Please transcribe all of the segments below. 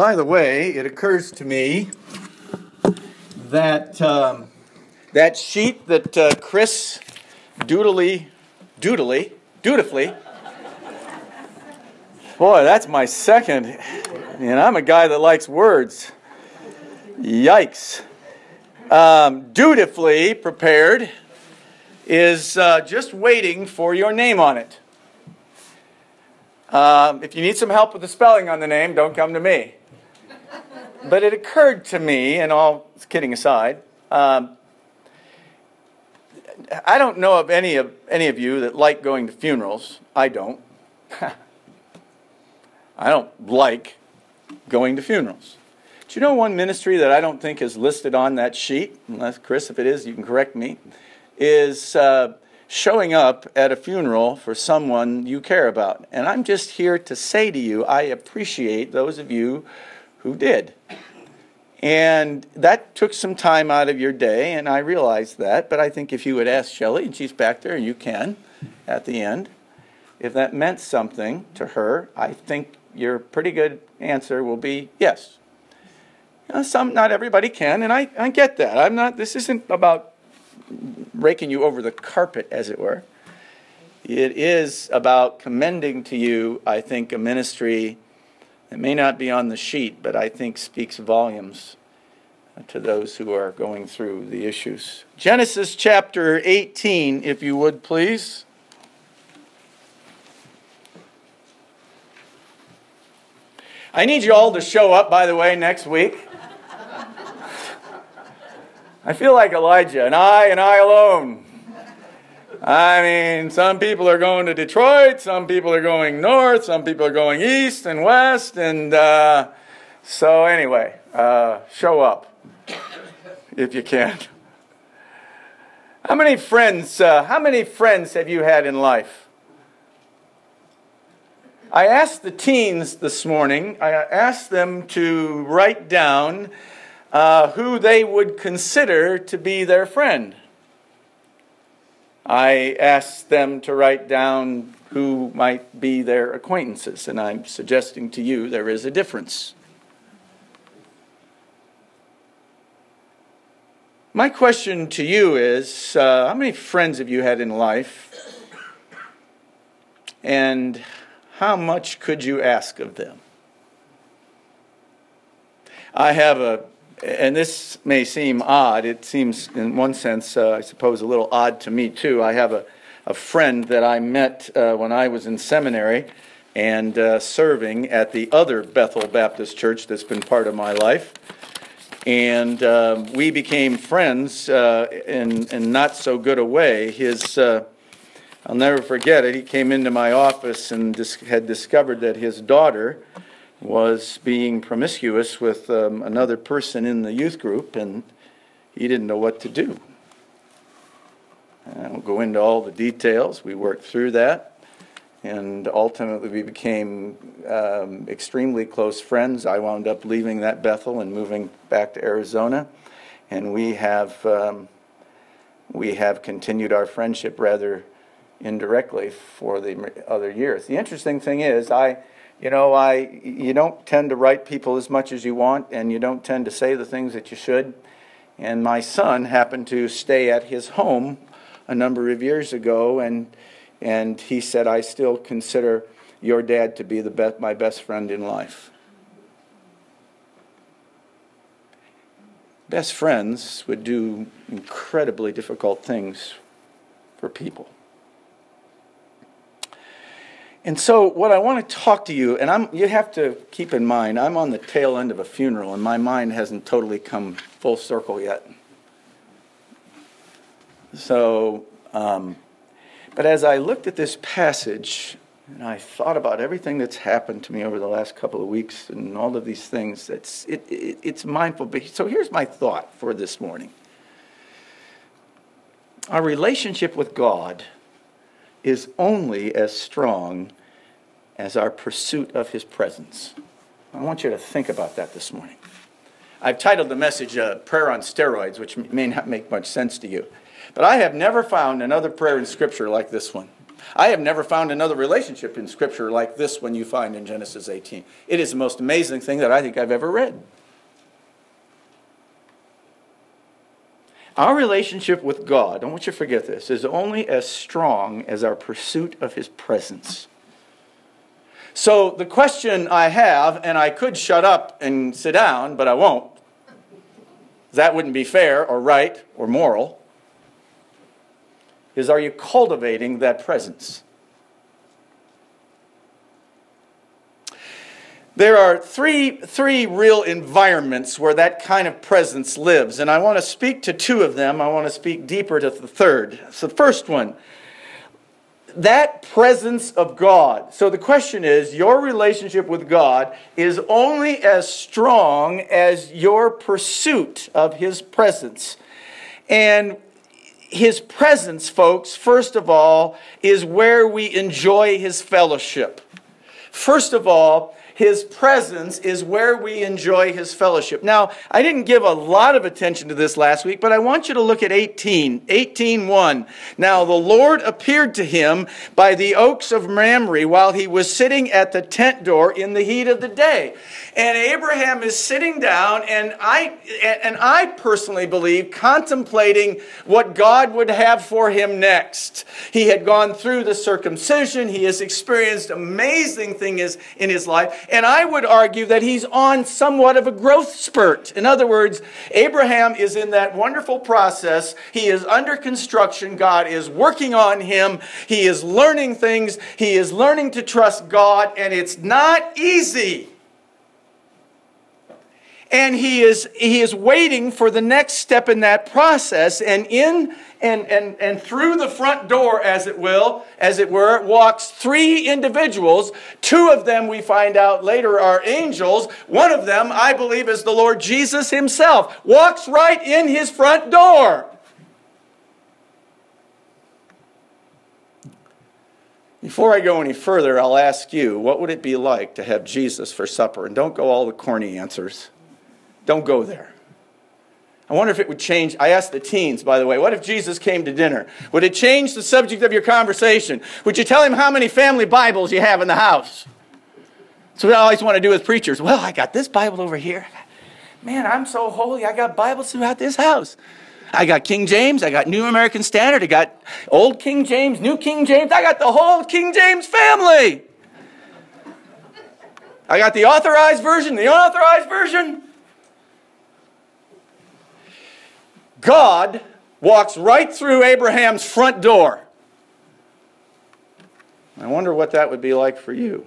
By the way, it occurs to me that um, that sheet that uh, Chris doodly, doodly, dutifully. Boy, that's my second, and I'm a guy that likes words. Yikes. Um, dutifully prepared is uh, just waiting for your name on it. Um, if you need some help with the spelling on the name, don't come to me. But it occurred to me, and all kidding aside, um, I don't know of any of any of you that like going to funerals. I don't. I don't like going to funerals. Do you know one ministry that I don't think is listed on that sheet? Unless Chris, if it is, you can correct me. Is uh, showing up at a funeral for someone you care about. And I'm just here to say to you, I appreciate those of you who did. And that took some time out of your day, and I realized that. But I think if you would ask Shelley, and she's back there, and you can at the end, if that meant something to her, I think your pretty good answer will be yes. You know, some, not everybody can, and I, I get that. I'm not. This isn't about raking you over the carpet, as it were. It is about commending to you, I think, a ministry it may not be on the sheet, but I think speaks volumes uh, to those who are going through the issues. Genesis chapter 18, if you would, please. I need you all to show up, by the way, next week. I feel like Elijah, and I and I alone. I mean, some people are going to Detroit, some people are going north, some people are going east and west, and uh, so anyway, uh, show up if you can. How many friends? Uh, how many friends have you had in life? I asked the teens this morning. I asked them to write down uh, who they would consider to be their friend. I asked them to write down who might be their acquaintances, and I'm suggesting to you there is a difference. My question to you is uh, how many friends have you had in life? And how much could you ask of them? I have a and this may seem odd. It seems, in one sense, uh, I suppose, a little odd to me, too. I have a, a friend that I met uh, when I was in seminary and uh, serving at the other Bethel Baptist Church that's been part of my life. And um, we became friends uh, in, in not so good a way. His, uh, I'll never forget it, he came into my office and dis- had discovered that his daughter was being promiscuous with um, another person in the youth group, and he didn't know what to do. I won't go into all the details. We worked through that, and ultimately we became um, extremely close friends. I wound up leaving that Bethel and moving back to Arizona, and we have um, we have continued our friendship rather indirectly for the other years. The interesting thing is, I you know, I you don't tend to write people as much as you want, and you don't tend to say the things that you should. And my son happened to stay at his home a number of years ago, and and he said, "I still consider your dad to be the be- my best friend in life." Best friends would do incredibly difficult things for people. And so, what I want to talk to you, and I'm, you have to keep in mind, I'm on the tail end of a funeral, and my mind hasn't totally come full circle yet. So, um, but as I looked at this passage, and I thought about everything that's happened to me over the last couple of weeks and all of these things, it's, it, it, it's mindful. So, here's my thought for this morning our relationship with God is only as strong as our pursuit of his presence. I want you to think about that this morning. I've titled the message uh, Prayer on Steroids, which may not make much sense to you. But I have never found another prayer in Scripture like this one. I have never found another relationship in Scripture like this one you find in Genesis 18. It is the most amazing thing that I think I've ever read. Our relationship with God, don't want you to forget this, is only as strong as our pursuit of His presence. So the question I have, and I could shut up and sit down, but I won't. That wouldn't be fair or right or moral. Is are you cultivating that presence? There are three, three real environments where that kind of presence lives, and I want to speak to two of them. I want to speak deeper to the third. So, the first one that presence of God. So, the question is your relationship with God is only as strong as your pursuit of His presence. And His presence, folks, first of all, is where we enjoy His fellowship. First of all, his presence is where we enjoy his fellowship. Now, I didn't give a lot of attention to this last week, but I want you to look at 18, 18:1. Now, the Lord appeared to him by the oaks of Mamre while he was sitting at the tent door in the heat of the day. And Abraham is sitting down and I and I personally believe contemplating what God would have for him next. He had gone through the circumcision, he has experienced amazing things in his life and I would argue that he's on somewhat of a growth spurt. In other words, Abraham is in that wonderful process. He is under construction. God is working on him. He is learning things. He is learning to trust God, and it's not easy and he is he is waiting for the next step in that process and in and and and through the front door as it will as it were walks three individuals two of them we find out later are angels one of them i believe is the lord jesus himself walks right in his front door Before I go any further, I'll ask you, what would it be like to have Jesus for supper? And don't go all the corny answers. Don't go there. I wonder if it would change. I asked the teens, by the way, what if Jesus came to dinner? Would it change the subject of your conversation? Would you tell him how many family Bibles you have in the house? So I always want to do as preachers. Well, I got this Bible over here. Man, I'm so holy. I got Bibles throughout this house. I got King James. I got New American Standard. I got Old King James, New King James. I got the whole King James family. I got the authorized version, the unauthorized version. God walks right through Abraham's front door. I wonder what that would be like for you.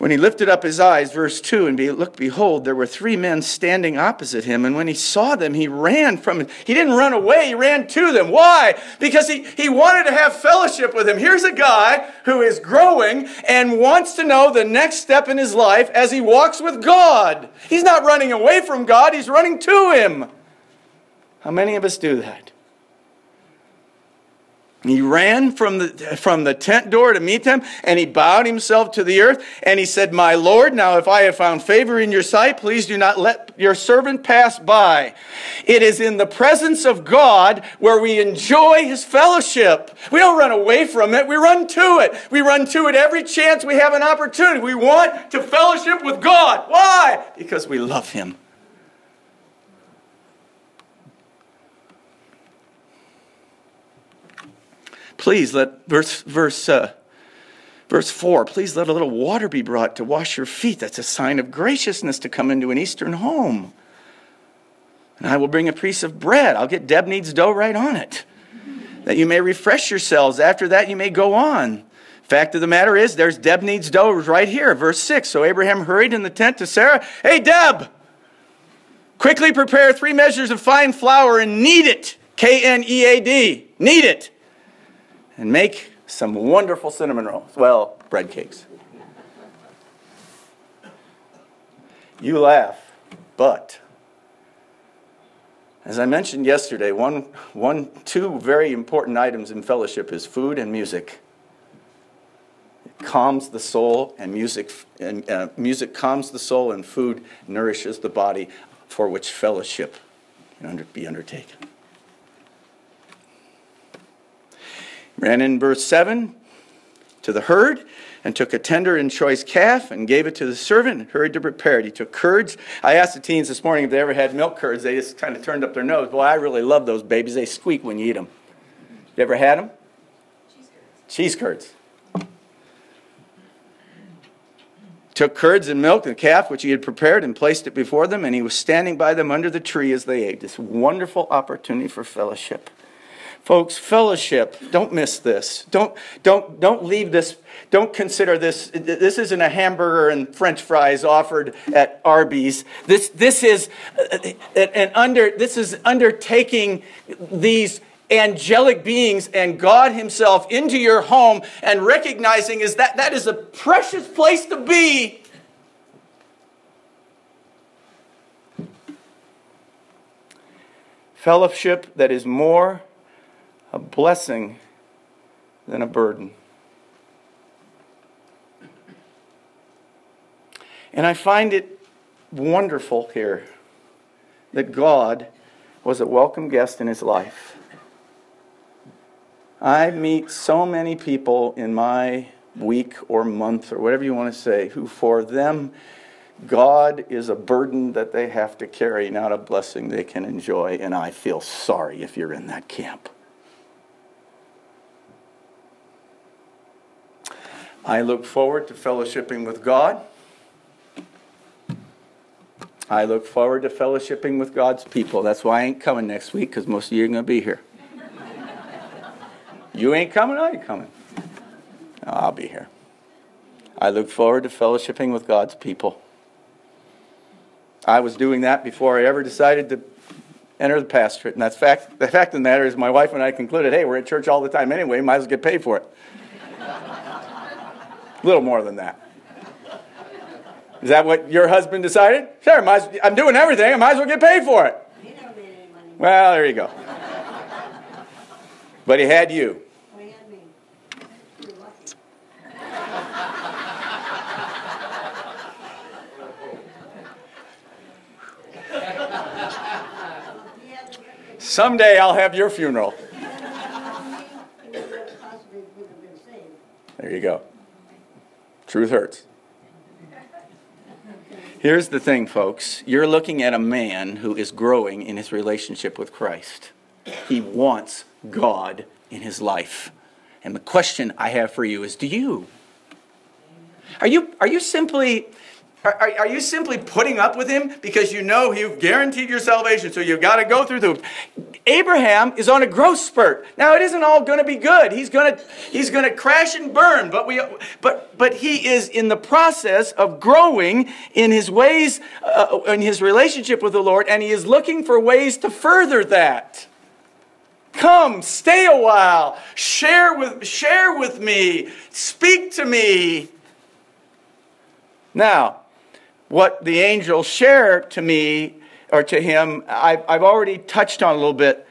When he lifted up his eyes, verse 2, and be, look, behold, there were three men standing opposite him. And when he saw them, he ran from He didn't run away, he ran to them. Why? Because he, he wanted to have fellowship with him. Here's a guy who is growing and wants to know the next step in his life as he walks with God. He's not running away from God, he's running to him. How many of us do that? He ran from the, from the tent door to meet them, and he bowed himself to the earth, and he said, My Lord, now if I have found favor in your sight, please do not let your servant pass by. It is in the presence of God where we enjoy his fellowship. We don't run away from it, we run to it. We run to it every chance we have an opportunity. We want to fellowship with God. Why? Because we love him. Please let, verse, verse, uh, verse 4, please let a little water be brought to wash your feet. That's a sign of graciousness to come into an Eastern home. And I will bring a piece of bread. I'll get Deb needs dough right on it. That you may refresh yourselves. After that, you may go on. Fact of the matter is, there's Deb needs dough right here, verse 6. So Abraham hurried in the tent to Sarah. Hey, Deb, quickly prepare three measures of fine flour and knead it. K N E A D. Knead it and make some wonderful cinnamon rolls. Well, bread cakes. You laugh, but as I mentioned yesterday, one, one, two very important items in fellowship is food and music. It calms the soul, and music, and uh, music calms the soul, and food nourishes the body, for which fellowship can under, be undertaken. Ran in verse 7 to the herd and took a tender and choice calf and gave it to the servant and hurried to prepare it. He took curds. I asked the teens this morning if they ever had milk curds. They just kind of turned up their nose. Boy, I really love those babies. They squeak when you eat them. You ever had them? Cheese curds. Cheese curds. Took curds and milk and calf which he had prepared and placed it before them, and he was standing by them under the tree as they ate. This wonderful opportunity for fellowship. Folks, fellowship, don't miss this. Don't, don't, don't leave this, don't consider this, this isn't a hamburger and french fries offered at Arby's. This, this is uh, uh, an under, this is undertaking these angelic beings and God Himself into your home and recognizing is that that is a precious place to be. Fellowship that is more a blessing than a burden. And I find it wonderful here that God was a welcome guest in his life. I meet so many people in my week or month or whatever you want to say who, for them, God is a burden that they have to carry, not a blessing they can enjoy. And I feel sorry if you're in that camp. I look forward to fellowshipping with God. I look forward to fellowshipping with God's people. That's why I ain't coming next week because most of you are going to be here. you ain't coming, I ain't coming. I'll be here. I look forward to fellowshipping with God's people. I was doing that before I ever decided to enter the pastorate. And that's fact, the fact of the matter is, my wife and I concluded hey, we're at church all the time anyway, might as well get paid for it. A little more than that. Is that what your husband decided? Sure, I'm doing everything. I might as well get paid for it. Well, there you go. But he had you. Someday I'll have your funeral. There you go. Truth hurts. Here's the thing, folks. You're looking at a man who is growing in his relationship with Christ. He wants God in his life. And the question I have for you is do you? Are you, are you simply are, are, you simply putting up with him because you know you've guaranteed your salvation, so you've got to go through the. Abraham is on a growth spurt. Now it isn't all going to be good. He's going to he's going to crash and burn, but we but but he is in the process of growing in his ways uh, in his relationship with the Lord, and he is looking for ways to further that. Come, stay a while, share with share with me, speak to me. Now, what the angels share to me or to him, I've, I've already touched on a little bit.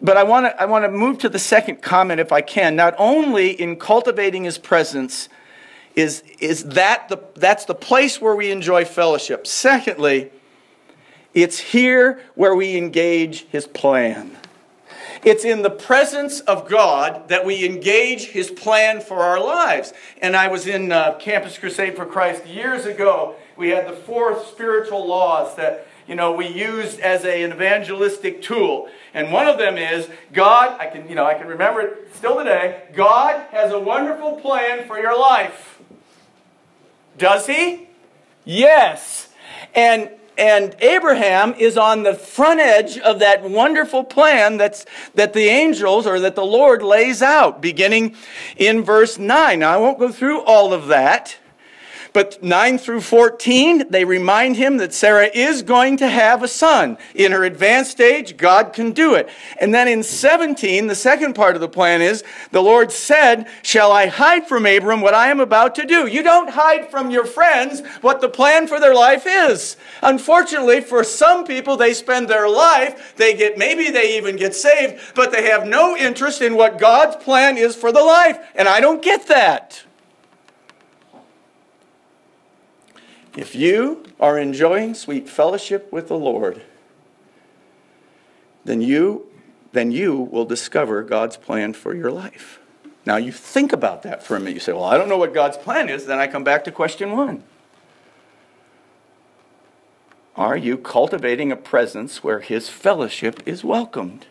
But I want to I want to move to the second comment if I can. Not only in cultivating his presence is, is that the, that's the place where we enjoy fellowship. Secondly, it's here where we engage his plan. It's in the presence of God that we engage His plan for our lives. And I was in uh, Campus Crusade for Christ years ago. We had the four spiritual laws that you know we used as a, an evangelistic tool. And one of them is God. I can you know I can remember it still today. God has a wonderful plan for your life. Does He? Yes. And and Abraham is on the front edge of that wonderful plan that's, that the angels or that the Lord lays out, beginning in verse 9. Now, I won't go through all of that. But 9 through 14, they remind him that Sarah is going to have a son. In her advanced age, God can do it. And then in 17, the second part of the plan is the Lord said, Shall I hide from Abram what I am about to do? You don't hide from your friends what the plan for their life is. Unfortunately, for some people, they spend their life, they get, maybe they even get saved, but they have no interest in what God's plan is for the life. And I don't get that. If you are enjoying sweet fellowship with the Lord, then you then you will discover God's plan for your life. Now, you think about that for a minute. You say, Well, I don't know what God's plan is. Then I come back to question one Are you cultivating a presence where His fellowship is welcomed?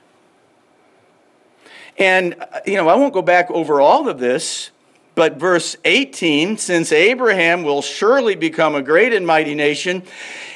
And, uh, you know, I won't go back over all of this, but verse 18 since Abraham will surely become a great and mighty nation,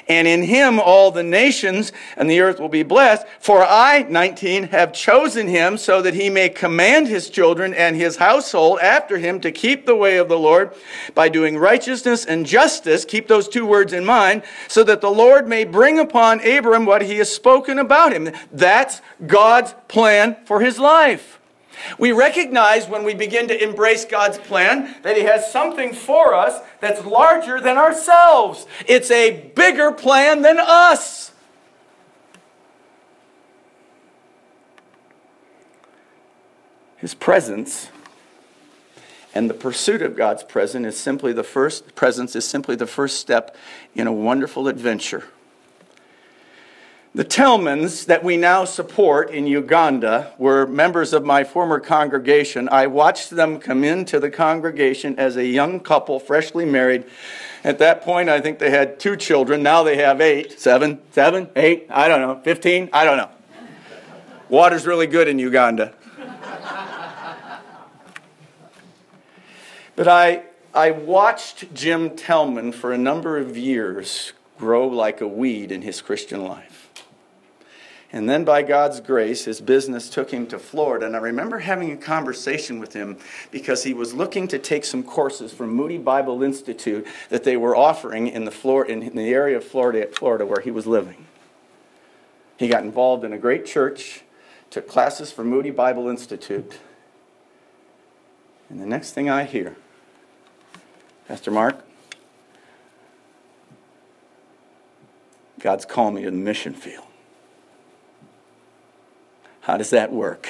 and in him all the nations and the earth will be blessed. For I, 19, have chosen him so that he may command his children and his household after him to keep the way of the Lord by doing righteousness and justice. Keep those two words in mind, so that the Lord may bring upon Abram what he has spoken about him. That's God's plan for his life. We recognize when we begin to embrace God's plan that He has something for us that's larger than ourselves. It's a bigger plan than us. His presence and the pursuit of God's presence is simply the first presence is simply the first step in a wonderful adventure. The Tellmans that we now support in Uganda were members of my former congregation. I watched them come into the congregation as a young couple, freshly married. At that point, I think they had two children. Now they have eight, seven, seven, eight, I don't know, 15, I don't know. Water's really good in Uganda. But I, I watched Jim Tellman for a number of years grow like a weed in his Christian life. And then, by God's grace, his business took him to Florida. And I remember having a conversation with him because he was looking to take some courses from Moody Bible Institute that they were offering in the, floor, in the area of Florida, Florida where he was living. He got involved in a great church, took classes from Moody Bible Institute. And the next thing I hear, Pastor Mark, God's calling me to the mission field. How does that work?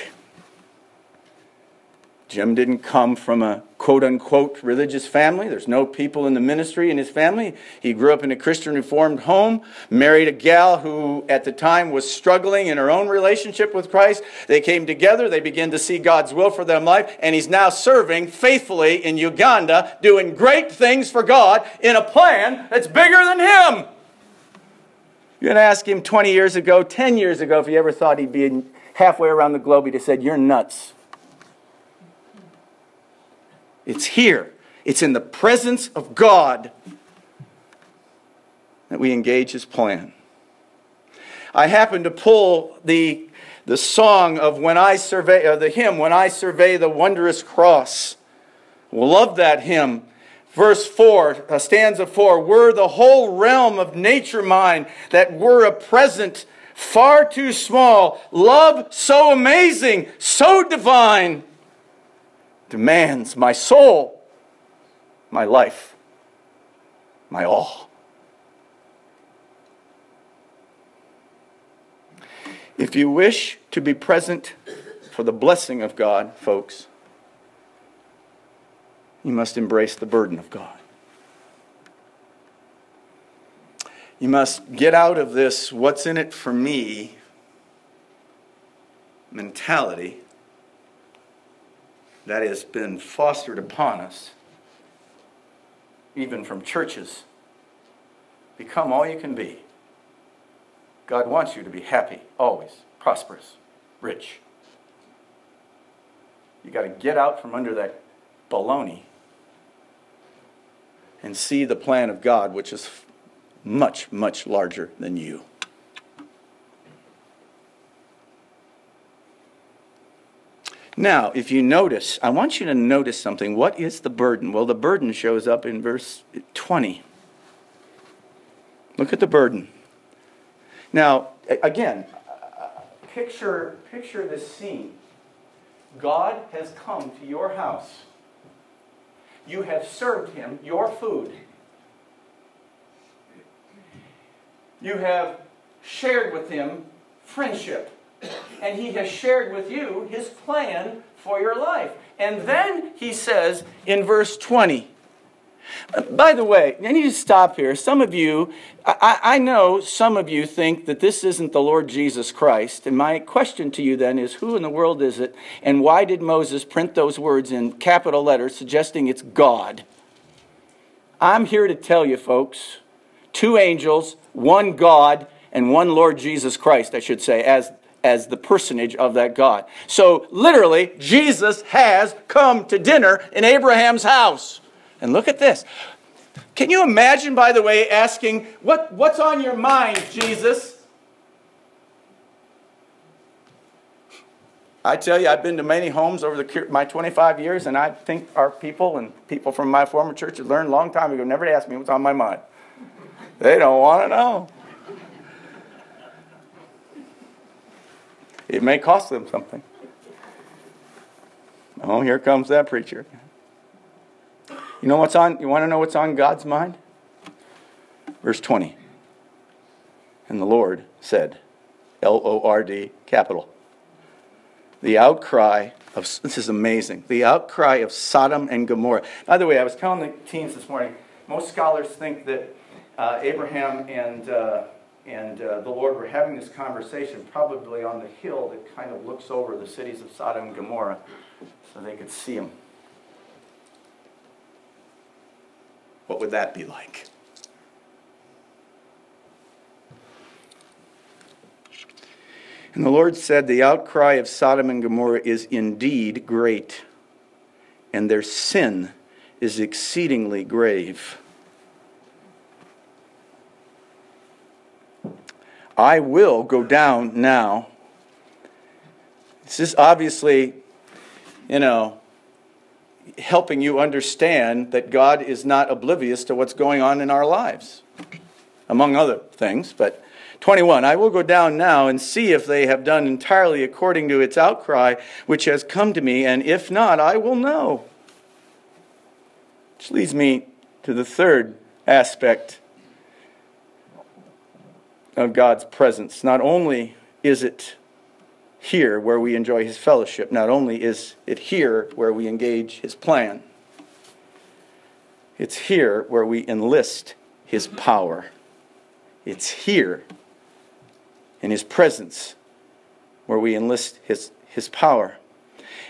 Jim didn't come from a quote unquote religious family. There's no people in the ministry in his family. He grew up in a Christian Reformed home, married a gal who at the time was struggling in her own relationship with Christ. They came together, they began to see God's will for their life, and he's now serving faithfully in Uganda, doing great things for God in a plan that's bigger than him. You're going to ask him 20 years ago, 10 years ago, if he ever thought he'd be in halfway around the globe, he'd have said, You're nuts. It's here, it's in the presence of God that we engage his plan. I happened to pull the, the song of when I survey, uh, the hymn, When I Survey the Wondrous Cross. Love that hymn. Verse 4, uh, stanza 4, were the whole realm of nature mine, that were a present far too small. Love so amazing, so divine, demands my soul, my life, my all. If you wish to be present for the blessing of God, folks, you must embrace the burden of God. You must get out of this what's in it for me mentality that has been fostered upon us, even from churches. Become all you can be. God wants you to be happy, always, prosperous, rich. You got to get out from under that baloney and see the plan of God, which is much, much larger than you. Now, if you notice, I want you to notice something. What is the burden? Well, the burden shows up in verse 20. Look at the burden. Now, again, picture, picture this scene. God has come to your house. You have served him your food. You have shared with him friendship. And he has shared with you his plan for your life. And then he says in verse 20, By the way, I need to stop here. Some of you, I, I, know some of you think that this isn't the Lord Jesus Christ. And my question to you then is who in the world is it? And why did Moses print those words in capital letters suggesting it's God? I'm here to tell you, folks two angels, one God, and one Lord Jesus Christ, I should say, as, as the personage of that God. So, literally, Jesus has come to dinner in Abraham's house. And look at this. Can you imagine, by the way, asking, what, What's on your mind, Jesus? I tell you, I've been to many homes over the, my 25 years, and I think our people and people from my former church learned a long time ago never to ask me what's on my mind. They don't want to know. It may cost them something. Oh, here comes that preacher. You know what's on you want to know what's on God's mind? Verse 20. And the Lord said, L O R D, capital. The outcry of this is amazing. The outcry of Sodom and Gomorrah. By the way, I was telling the teens this morning, most scholars think that uh, Abraham and uh, and uh, the Lord were having this conversation probably on the hill that kind of looks over the cities of Sodom and Gomorrah so they could see them. What would that be like? And the Lord said, The outcry of Sodom and Gomorrah is indeed great, and their sin is exceedingly grave. I will go down now. This is obviously, you know, helping you understand that God is not oblivious to what's going on in our lives, among other things. But 21, I will go down now and see if they have done entirely according to its outcry which has come to me, and if not, I will know. Which leads me to the third aspect of God's presence. Not only is it here where we enjoy his fellowship. Not only is it here where we engage his plan, it's here where we enlist his power. It's here in his presence where we enlist his, his power.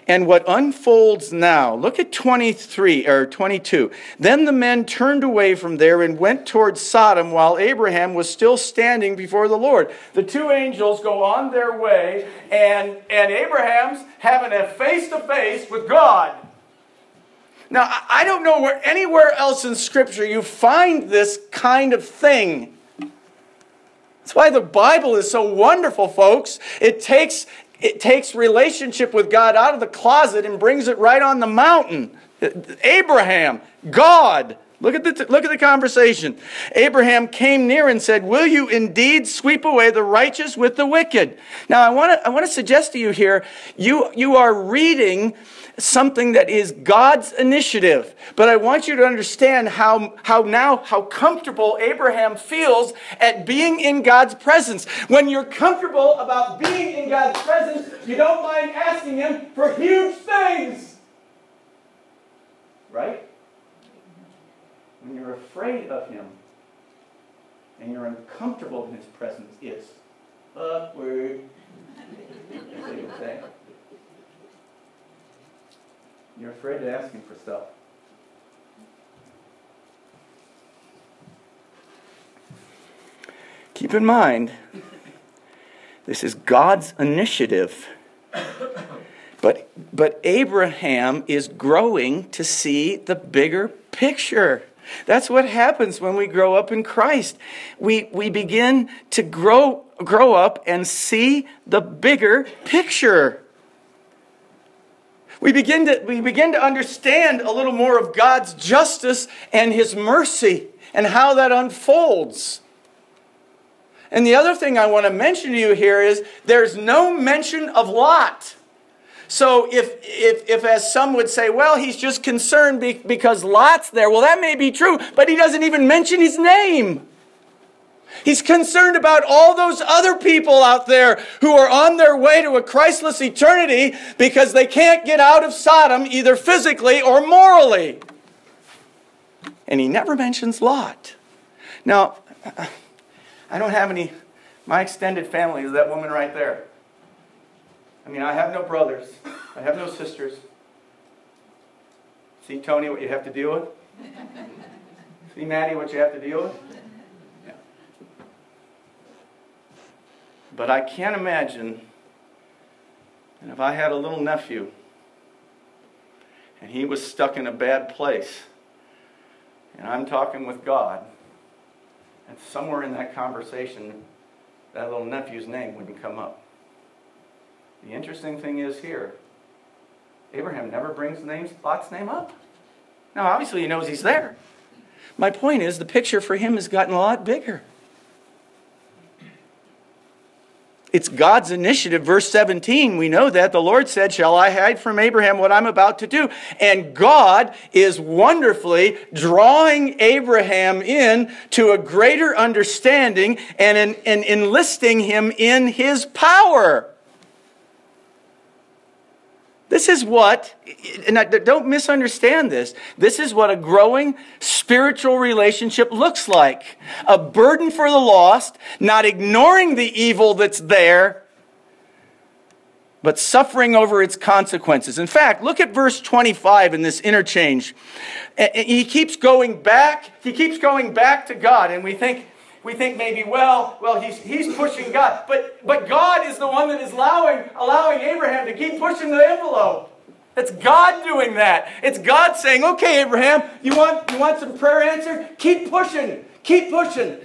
And what unfolds now, look at 23 or 22. Then the men turned away from there and went towards Sodom while Abraham was still standing before the Lord. The two angels go on their way, and, and Abraham's having a face to face with God. Now, I don't know where anywhere else in Scripture you find this kind of thing. That's why the Bible is so wonderful, folks. It takes it takes relationship with God out of the closet and brings it right on the mountain. Abraham, God, Look at, the, look at the conversation. Abraham came near and said, Will you indeed sweep away the righteous with the wicked? Now, I want to I want to suggest to you here, you, you are reading something that is God's initiative. But I want you to understand how, how now, how comfortable Abraham feels at being in God's presence. When you're comfortable about being in God's presence, you don't mind asking Him for huge things. Right? When you're afraid of Him and you're uncomfortable in His presence, it's awkward. That's what say. You're afraid to ask Him for stuff. Keep in mind, this is God's initiative. But, but Abraham is growing to see the bigger picture. That's what happens when we grow up in Christ. We, we begin to grow, grow up and see the bigger picture we begin, to, we begin to understand a little more of God's justice and His mercy and how that unfolds. And the other thing I want to mention to you here is there's no mention of Lot. So if, if, if as some would say, well, he's just concerned because Lot's there, well, that may be true, but he doesn't even mention his name. He's concerned about all those other people out there who are on their way to a Christless eternity because they can't get out of Sodom either physically or morally. And he never mentions Lot. Now, I don't have any, my extended family is that woman right there. I mean, I have no brothers, I have no sisters. See, Tony, what you have to deal with? See, Maddie, what you have to deal with? But I can't imagine and if I had a little nephew and he was stuck in a bad place, and I'm talking with God, and somewhere in that conversation, that little nephew's name wouldn't come up. The interesting thing is here, Abraham never brings names, Lot's name up. Now, obviously, he knows he's there. My point is, the picture for him has gotten a lot bigger. It's God's initiative. Verse 17, we know that. The Lord said, Shall I hide from Abraham what I'm about to do? And God is wonderfully drawing Abraham in to a greater understanding and, and enlisting him in his power. This is what, and don't misunderstand this, this is what a growing spiritual relationship looks like. A burden for the lost, not ignoring the evil that's there, but suffering over its consequences. In fact, look at verse 25 in this interchange. He keeps going back, he keeps going back to God, and we think, we think maybe, well, well, he's, he's pushing God. But, but God is the one that is allowing, allowing Abraham to keep pushing the envelope. It's God doing that. It's God saying, okay, Abraham, you want, you want some prayer answered? Keep pushing. Keep pushing.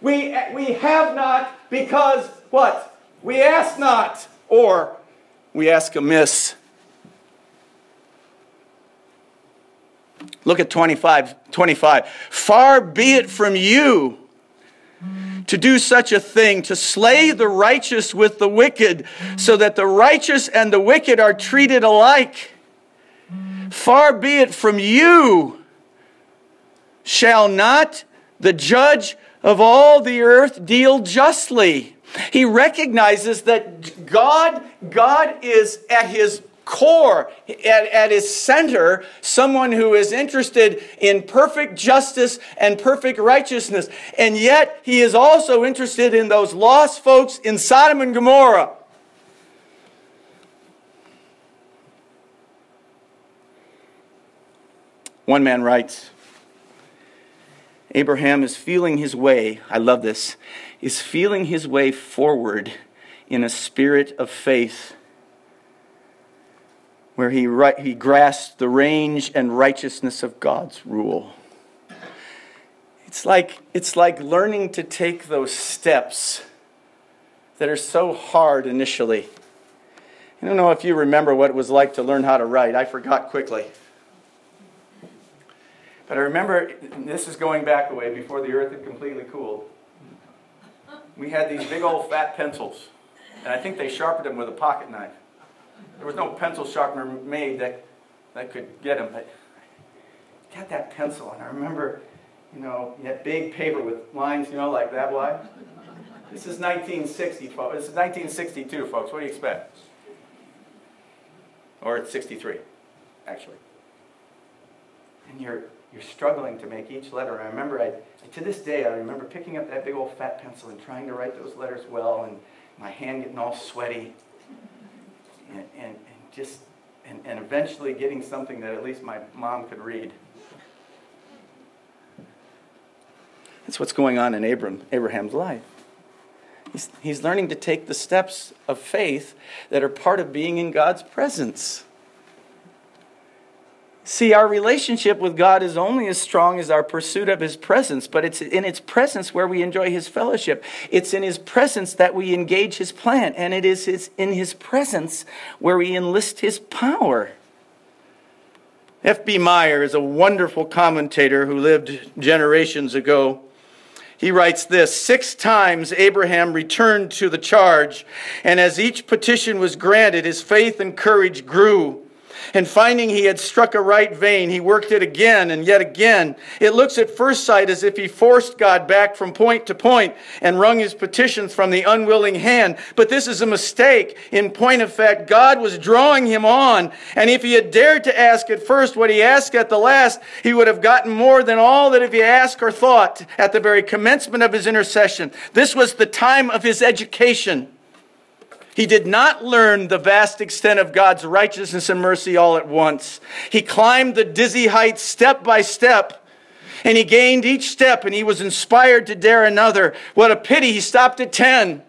We, we have not because what? We ask not, or we ask amiss. Look at 25. 25. Far be it from you to do such a thing, to slay the righteous with the wicked, so that the righteous and the wicked are treated alike. Far be it from you. Shall not the judge of all the earth deal justly? He recognizes that God, God is at his core, at, at his center, someone who is interested in perfect justice and perfect righteousness. And yet, he is also interested in those lost folks in Sodom and Gomorrah. One man writes Abraham is feeling his way, I love this, is feeling his way forward in a spirit of faith where he, he grasped the range and righteousness of God's rule. It's like, it's like learning to take those steps that are so hard initially. I don't know if you remember what it was like to learn how to write. I forgot quickly. But I remember, this is going back a way before the earth had completely cooled. We had these big old fat pencils, and I think they sharpened them with a pocket knife. There was no pencil sharpener made that, that could get him, but I got that pencil, and I remember, you know, had big paper with lines, you know, like that wide. This is 1960, folks. This is 1962, folks. What do you expect? Or it's 63, actually. And you're, you're struggling to make each letter. I remember, I, to this day, I remember picking up that big old fat pencil and trying to write those letters well, and my hand getting all sweaty and, and, and just and, and eventually getting something that at least my mom could read. That's what's going on in Abram, Abraham's life. He's, he's learning to take the steps of faith that are part of being in God's presence. See, our relationship with God is only as strong as our pursuit of His presence, but it's in His presence where we enjoy His fellowship. It's in His presence that we engage His plan, and it is his, in His presence where we enlist His power. F.B. Meyer is a wonderful commentator who lived generations ago. He writes this Six times Abraham returned to the charge, and as each petition was granted, his faith and courage grew. And finding he had struck a right vein, he worked it again and yet again. It looks at first sight as if he forced God back from point to point and wrung his petitions from the unwilling hand. But this is a mistake. In point of fact, God was drawing him on. And if he had dared to ask at first what he asked at the last, he would have gotten more than all that if he asked or thought at the very commencement of his intercession. This was the time of his education. He did not learn the vast extent of God's righteousness and mercy all at once. He climbed the dizzy heights step by step, and he gained each step, and he was inspired to dare another. What a pity he stopped at 10.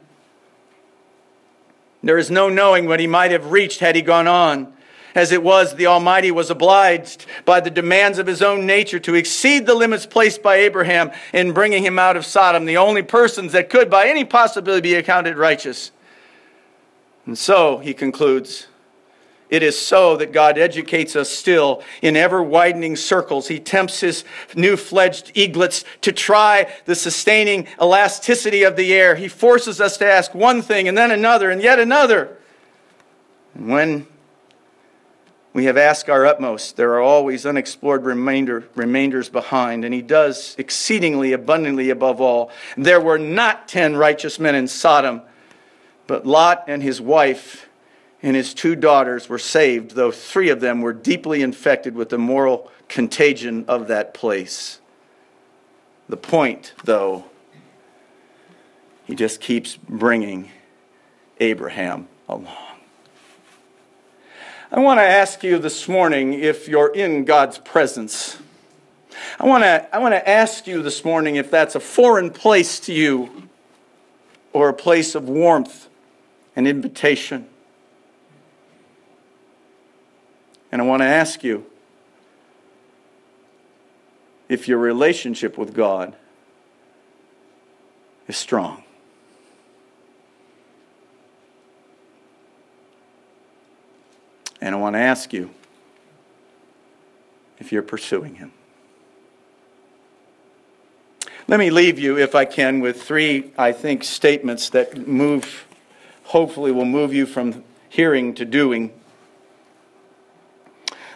There is no knowing what he might have reached had he gone on. As it was, the Almighty was obliged by the demands of his own nature to exceed the limits placed by Abraham in bringing him out of Sodom, the only persons that could, by any possibility, be accounted righteous. And so, he concludes, it is so that God educates us still in ever widening circles. He tempts his new fledged eaglets to try the sustaining elasticity of the air. He forces us to ask one thing and then another and yet another. And when we have asked our utmost, there are always unexplored remainder, remainders behind, and he does exceedingly abundantly above all. There were not ten righteous men in Sodom but Lot and his wife and his two daughters were saved, though three of them were deeply infected with the moral contagion of that place. The point, though, he just keeps bringing Abraham along. I want to ask you this morning if you're in God's presence. I want to, I want to ask you this morning if that's a foreign place to you or a place of warmth an invitation. And I want to ask you if your relationship with God is strong. And I want to ask you if you're pursuing Him. Let me leave you, if I can, with three, I think, statements that move hopefully will move you from hearing to doing.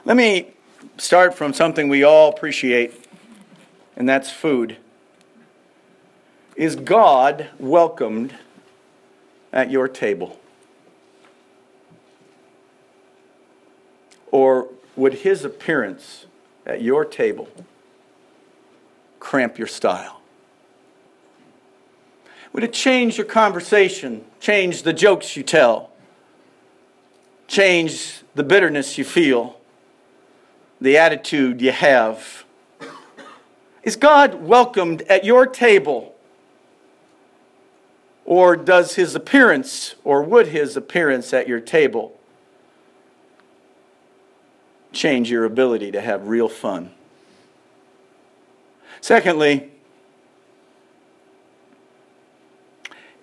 Let me start from something we all appreciate, and that's food. Is God welcomed at your table? Or would his appearance at your table cramp your style? Would it change your conversation, change the jokes you tell, change the bitterness you feel, the attitude you have? Is God welcomed at your table? Or does his appearance, or would his appearance at your table change your ability to have real fun? Secondly,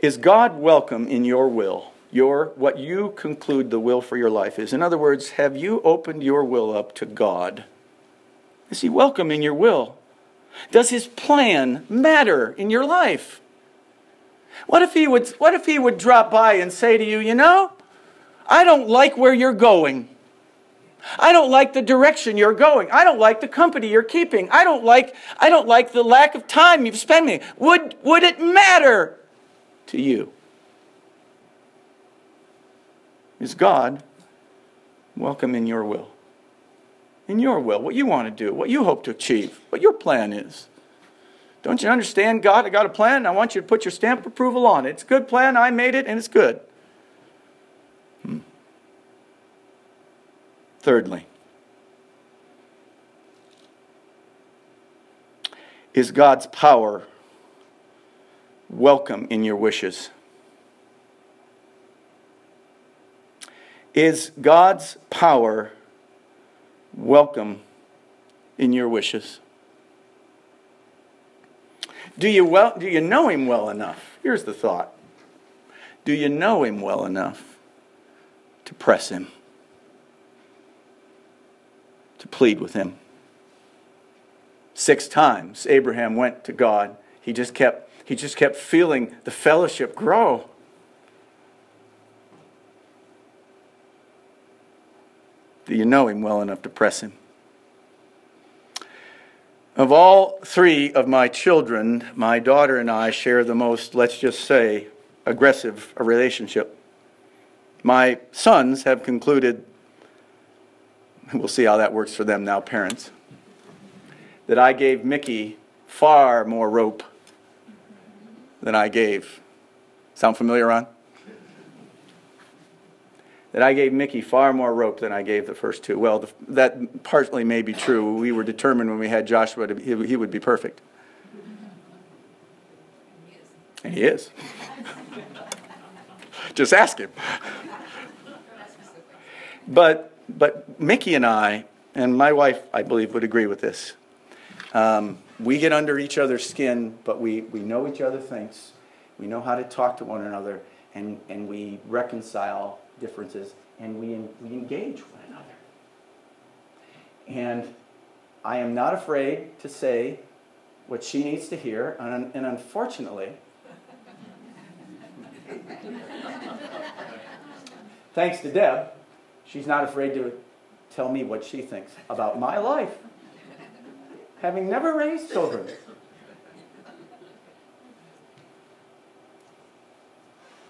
Is God welcome in your will? Your what you conclude the will for your life is. In other words, have you opened your will up to God? Is he welcome in your will? Does his plan matter in your life? What if he would what if he would drop by and say to you, "You know, I don't like where you're going. I don't like the direction you're going. I don't like the company you're keeping. I don't like I don't like the lack of time you've spent me. Would would it matter to you? Is God welcome in your will? In your will, what you want to do, what you hope to achieve, what your plan is. Don't you understand, God? I got a plan. and I want you to put your stamp of approval on it. It's a good plan. I made it, and it's good. Hmm. Thirdly, is God's power welcome in your wishes. Is God's power welcome in your wishes? Do you, well, do you know Him well enough? Here's the thought Do you know Him well enough to press Him, to plead with Him? Six times Abraham went to God. He just kept he just kept feeling the fellowship grow. Do you know him well enough to press him? Of all three of my children, my daughter and I share the most, let's just say, aggressive relationship. My sons have concluded, we'll see how that works for them now, parents, that I gave Mickey far more rope than I gave. Sound familiar, Ron? that I gave Mickey far more rope than I gave the first two. Well, the, that partly may be true. We were determined when we had Joshua to, he, he would be perfect. And he is. Just ask him. but, but Mickey and I, and my wife, I believe, would agree with this. Um, we get under each other's skin, but we, we know each other thinks. We know how to talk to one another, and, and we reconcile differences and we, we engage one another. And I am not afraid to say what she needs to hear, and, and unfortunately, thanks to Deb, she's not afraid to tell me what she thinks about my life, having never raised children.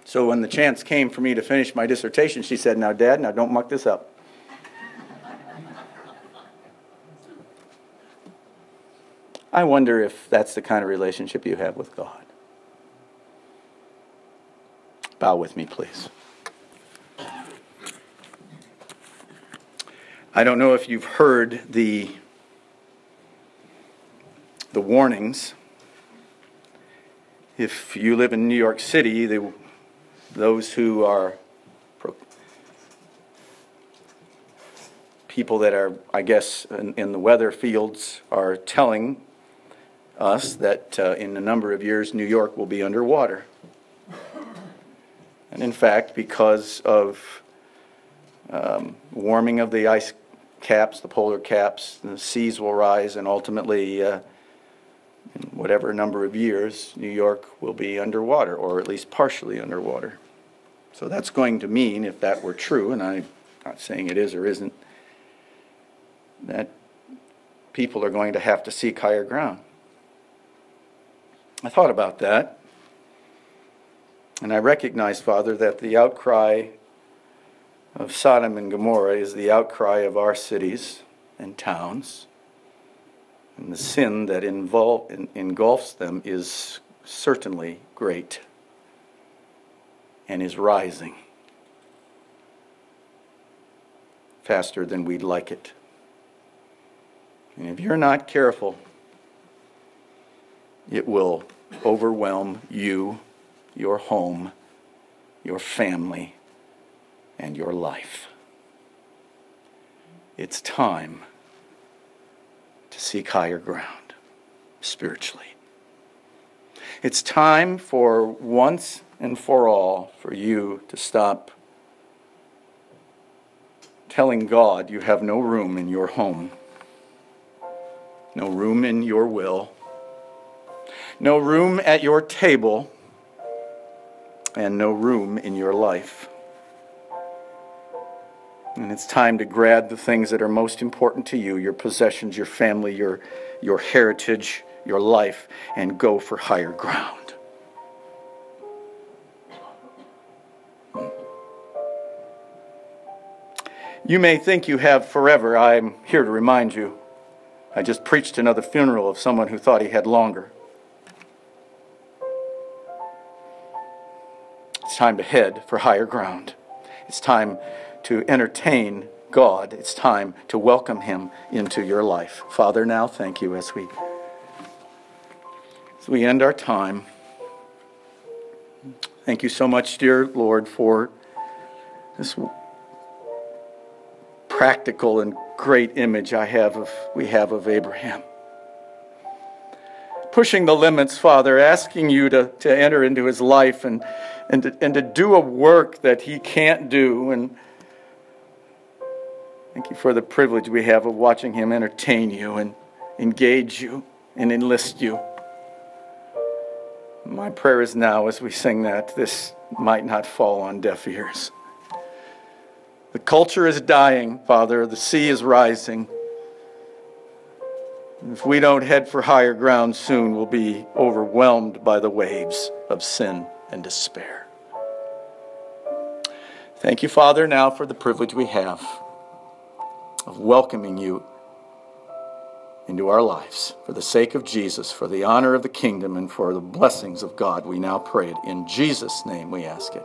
So when the chance came for me to finish my dissertation, she said, Now, Dad, now don't muck this up. I wonder if that's the kind of relationship you have with God. Bow with me, please. I don't know if you've heard the, the warnings. If you live in New York City, the those who are people that are, I guess, in, in, the weather fields are telling us that uh, in a number of years New York will be underwater. And in fact, because of um, warming of the ice caps, the polar caps, the seas will rise, and ultimately, uh, whatever number of years, New York will be underwater, or at least partially underwater. So that's going to mean, if that were true, and I'm not saying it is or isn't, that people are going to have to seek higher ground. I thought about that, and I recognize, Father, that the outcry of Sodom and Gomorrah is the outcry of our cities and towns. And the sin that involve, engulfs them is certainly great and is rising faster than we'd like it. And if you're not careful, it will overwhelm you, your home, your family, and your life. It's time to seek higher ground spiritually. It's time for once and for all for you to stop telling God you have no room in your home, no room in your will, no room at your table, and no room in your life. And it's time to grab the things that are most important to you your possessions, your family, your, your heritage, your life, and go for higher ground. You may think you have forever. I'm here to remind you. I just preached another funeral of someone who thought he had longer. It's time to head for higher ground. It's time to entertain God. It's time to welcome Him into your life. Father, now thank you as we as we end our time. Thank you so much, dear Lord, for this practical and great image I have of we have of Abraham. Pushing the limits, Father, asking you to, to enter into his life and, and, to, and to do a work that he can't do. And thank you for the privilege we have of watching him entertain you and engage you and enlist you. My prayer is now, as we sing that, this might not fall on deaf ears The culture is dying, Father. The sea is rising. If we don't head for higher ground soon, we'll be overwhelmed by the waves of sin and despair. Thank you, Father, now for the privilege we have of welcoming you into our lives. For the sake of Jesus, for the honor of the kingdom, and for the blessings of God, we now pray it. In Jesus' name we ask it.